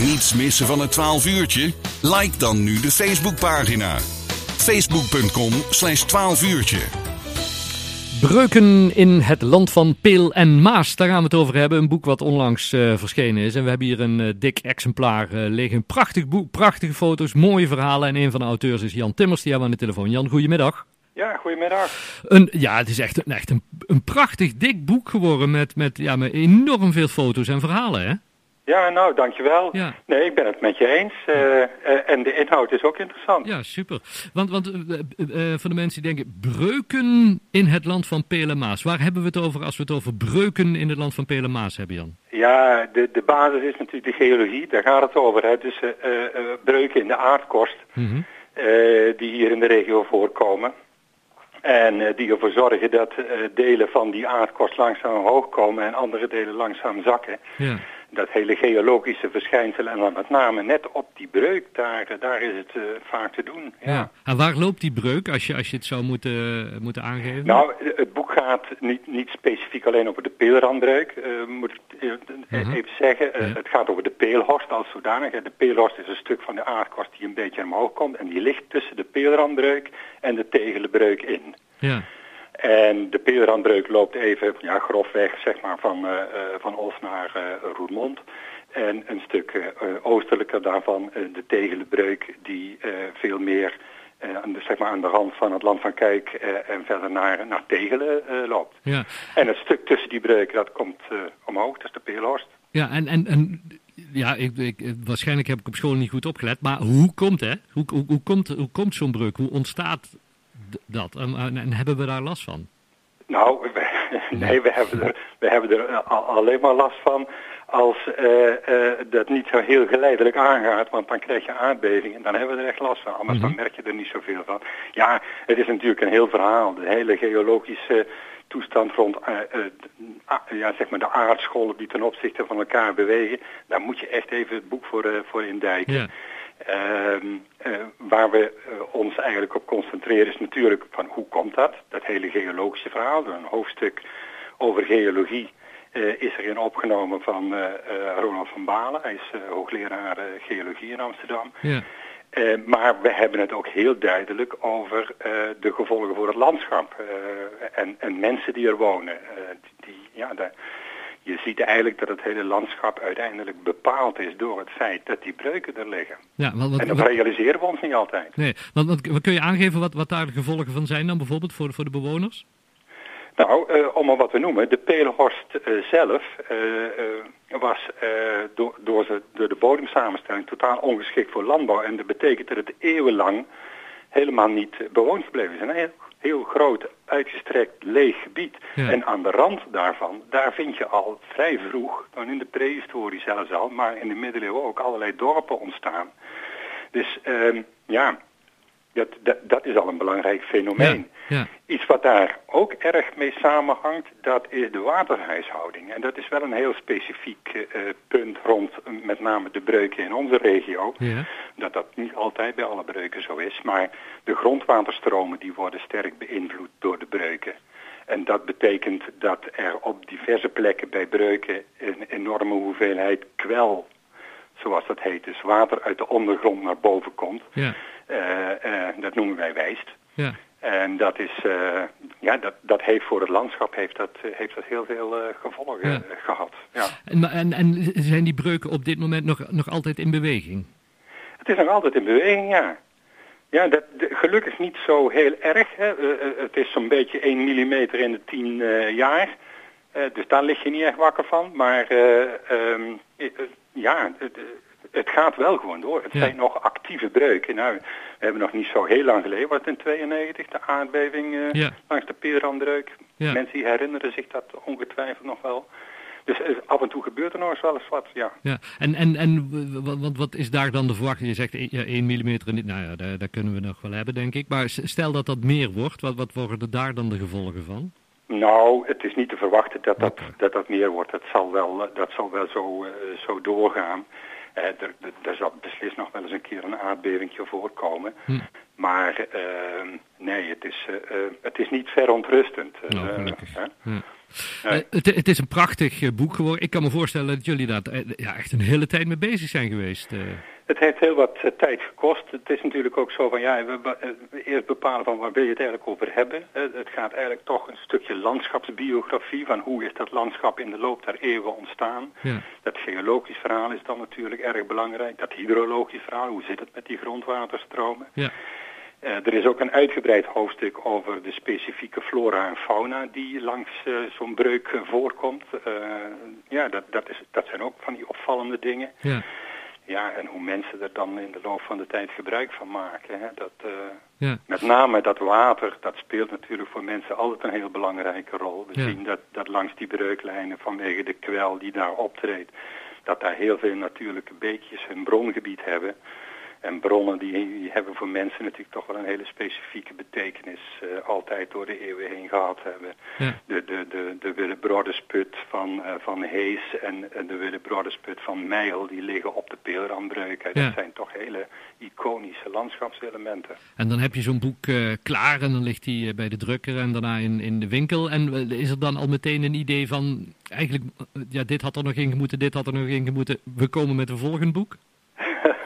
Niets missen van het 12 uurtje? Like dan nu de Facebookpagina. Facebook.com slash 12 uurtje. Breuken in het land van Peel en Maas, daar gaan we het over hebben. Een boek wat onlangs uh, verschenen is. En we hebben hier een uh, dik exemplaar uh, liggen. Een prachtig boek, prachtige foto's, mooie verhalen. En een van de auteurs is Jan Timmers, die hebben we aan de telefoon. Jan, goedemiddag. Ja, goedemiddag. Een, ja, het is echt, een, echt een, een prachtig dik boek geworden met, met, ja, met enorm veel foto's en verhalen, hè? Ja, nou, dankjewel. Ja. Nee, ik ben het met je eens. Uh, uh, en de inhoud is ook interessant. Ja, super. Want, want uh, voor de mensen die denken, breuken in het land van Pelemaas. Waar hebben we het over als we het over breuken in het land van Pelemaas hebben, Jan? Ja, de, de basis is natuurlijk de geologie. Daar gaat het over. Hè. Dus breuken in de aardkorst, mm -hmm. die hier in de regio voorkomen. En die ervoor zorgen dat delen van die aardkorst langzaam omhoog komen en andere delen langzaam zakken. Ja dat hele geologische verschijnsel en dan met name net op die breuk, daar, daar is het uh, vaak te doen. Ja. ja. En waar loopt die breuk als je, als je het zou moeten, moeten aangeven? Nou, het boek gaat niet, niet specifiek alleen over de peelrandbreuk, uh, moet ik uh -huh. even zeggen. Het gaat over de peelhorst als zodanig. De peelhorst is een stuk van de aardkorst die een beetje omhoog komt en die ligt tussen de peelrandbreuk en de tegelenbreuk in. Ja. En de peelrandbreuk loopt even ja, grofweg zeg maar, van, uh, van Os naar uh, Roermond. En een stuk oostelijker daarvan de Tegelenbreuk die veel meer aan, de, zeg maar aan de rand van het land van Kijk en verder naar, naar Tegelen loopt. Ja. En het stuk tussen die breuken dat komt omhoog, dat is de Peelhorst. Ja, en, en, en ja, ik, ik, waarschijnlijk heb ik op school niet goed opgelet, maar hoe komt, hè? Hoe, hoe, hoe komt, hoe komt zo'n breuk? Hoe ontstaat dat? En, en, hebben we daar last van? Nou, nee, we hebben er, we hebben er alleen maar last van als uh, uh, dat niet zo heel geleidelijk aangaat, want dan krijg je aardbevingen en dan hebben we er echt last van. Anders mm -hmm. dan merk je er niet zoveel van. Ja, het is natuurlijk een heel verhaal. De hele geologische toestand rond uh, ja, zeg maar de aardscholven die ten opzichte van elkaar bewegen, daar moet je echt even het boek voor, voor indijken. Ehm, uh, waar we uh, ons eigenlijk op concentreren is natuurlijk van hoe komt dat? Dat hele geologische verhaal, een hoofdstuk over geologie uh, is erin opgenomen van Ronald van Balen. Hij is hoogleraar geologie in Amsterdam. Ja. maar we hebben het ook heel duidelijk over de gevolgen voor het landschap en, en, mensen die er wonen. die, ja, de, je ziet eigenlijk dat het hele landschap uiteindelijk bepaald is door het feit dat die breuken er liggen. Ja, wat, wat, en dat wat, realiseren we ons niet altijd. Nee, want wat, kun je aangeven wat, wat daar de gevolgen van zijn dan bijvoorbeeld voor, voor de bewoners? Nou, uh, om maar wat te noemen, de Peelhorst uh, zelf uh, was door, door, ze, door de bodemsamenstelling totaal ongeschikt voor landbouw. En dat betekent dat het eeuwenlang helemaal niet bewoond gebleven is. Een heel groot, uitgestrekt, leeg gebied. Ja. En aan de rand daarvan, daar vind je al vrij vroeg, dan in de prehistorie zelfs al, maar in de middeleeuwen ook allerlei dorpen ontstaan. Dus um, ja, dat, dat, dat, is al een belangrijk fenomeen. Ja, ja. Iets wat daar ook erg mee samenhangt, dat is de waterhuishouding. En dat is wel een heel specifiek uh, punt rond met name de breuken in onze regio. Ja. Dat dat niet altijd bij alle breuken zo is. Maar de grondwaterstromen die worden sterk beïnvloed door de breuken. En dat betekent dat er op diverse plekken bij breuken een enorme hoeveelheid kwel, zoals dat heet, dus water uit de ondergrond naar boven komt. Ja. Uh, uh, dat noemen wij wijst. Ja. En dat, is, uh, ja, dat, dat heeft voor het landschap heeft dat, heeft dat heel veel gevolgen ja. gehad. Ja. En, en, en zijn die breuken op dit moment nog, nog altijd in beweging? Het is nog altijd in beweging, ja. Ja, dat, de, gelukkig niet zo heel erg. Hè. het is zo'n beetje 1 mm in de 10 jaar. dus daar lig je niet echt wakker van. Maar um, ja, het gaat wel gewoon door. Het ja. zijn nog actieve breuken. Nou, we hebben nog niet zo heel lang geleden, was het in 92, de aardbeving uh, ja. langs de Pierandreuk. Ja. Mensen die herinneren zich dat ongetwijfeld nog wel. Dus uh, af en toe gebeurt er nog eens wel eens wat, ja. ja. En, en, en wat, wat is daar dan de verwachting? Je zegt ja, 1 mm, nou ja, daar, daar, kunnen we nog wel hebben, denk ik. Maar stel dat dat meer wordt, wat, wat worden daar dan de gevolgen van? Nou, het is niet te verwachten dat dat, okay. dat, dat meer wordt. Dat zal wel, dat zal wel zo, uh, zo doorgaan. Uh, er, er, zal beslist nog wel eens een keer een aardbeving voorkomen. Hm. Maar uh, nee, het is, uh, het is niet verontrustend. Nou. Eh, het, het, is een prachtig eh, boek geworden. Ik kan me voorstellen dat jullie daar eh, ja, echt een hele tijd mee bezig zijn geweest. Het heeft heel wat tijd gekost. Het is natuurlijk ook zo van, ja, we, eerst bepalen van waar wil je het eigenlijk over hebben. het gaat eigenlijk toch een stukje landschapsbiografie van hoe is dat landschap in de loop der eeuwen ontstaan. Ja. Dat geologisch verhaal is dan natuurlijk erg belangrijk. Dat hydrologisch verhaal, hoe zit het met die grondwaterstromen. Ja. Uh, er is ook een uitgebreid hoofdstuk over de specifieke flora en fauna die langs zo'n breuk voorkomt. ja, dat, dat, is, dat zijn ook van die opvallende dingen. Ja. Ja, en hoe mensen er dan in de loop van de tijd gebruik van maken. Hè, dat, ja. Met name dat water, dat speelt natuurlijk voor mensen altijd een heel belangrijke rol. We zien dat, dat langs die breuklijnen vanwege de kwel die daar optreedt, dat daar heel veel natuurlijke beekjes hun brongebied hebben. En bronnen die, hebben voor mensen natuurlijk toch wel een hele specifieke betekenis uh, altijd door de eeuwen heen gehad hebben. Ja. De, de, de, de van, uh, van Hees en, de Willebrodersput van Meijel, die liggen op de Peelrandbreuk. Ja. Dat zijn toch hele iconische landschapselementen. En dan heb je zo'n boek uh, klaar en dan ligt hij bij de drukker en daarna in, in de winkel. En is er dan al meteen een idee van, eigenlijk, ja, dit had er nog in gemoeten, dit had er nog in gemoeten, we komen met een volgend boek?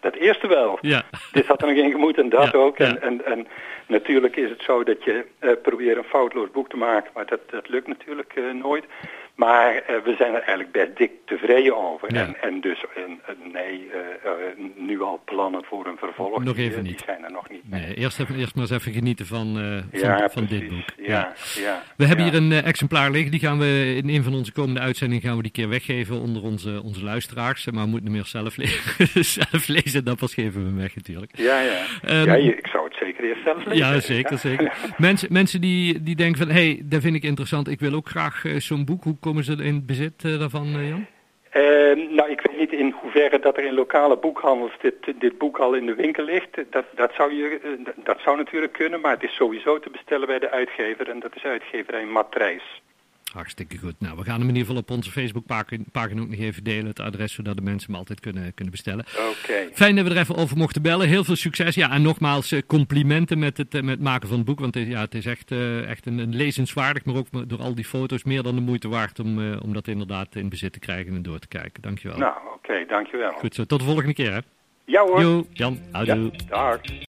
dat eerste wel. Ja. Dit had er nog in gemoet en dat ook. En, en, en natuurlijk is het zo dat je uh, probeert een foutloos boek te maken, maar dat, dat lukt natuurlijk uh, nooit. Maar uh, we zijn er eigenlijk best dik tevreden over. En, en dus nee, nu al plannen voor een vervolg, nog even die, niet. zijn er nog niet. Nee, eerst, even, eerst maar eens even genieten van, van, van dit boek. Ja, ja. We hebben hier een exemplaar liggen, die gaan we in een van onze komende uitzendingen gaan we die keer weggeven onder onze, onze luisteraars. Maar we moeten hem meer zelf, le zelf lezen, dat pas geven we weg natuurlijk. Ja, ja. Um, ja ik zou het zeker eerst zelf lezen. Ja, zeker, zeker. mensen, mensen die, die denken van, hé, hey, dat vind ik interessant, ik wil ook graag uh, zo'n boek. Hoe komen ze in bezit uh, daarvan, uh, Jan? Uh, nou, ik weet niet in hoeverre dat er in lokale boekhandels dit, dit boek al in de winkel ligt. Dat, dat, zou je, dat zou natuurlijk kunnen, maar het is sowieso te bestellen bij de uitgever. En dat is uitgeverij Matrijs. Hartstikke goed. Nou, we gaan hem in ieder geval op onze Facebookpagina ook nog even delen. Het adres, zodat de mensen hem altijd kunnen, kunnen bestellen. Oké. Fijn dat we er even over mochten bellen. Heel veel succes. Ja, en nogmaals eh, complimenten met het, eh, met het maken van het boek. Want het is, ja, het is echt, uh, echt een, een lezenswaardig, maar ook door al die foto's meer dan de moeite waard om, uh, om dat inderdaad in bezit te krijgen en door te kijken. Dankjewel. Nou, oké, okay, dankjewel. Goed zo. Tot de volgende keer, hè? Ja hoor. Jan. Ja, dag.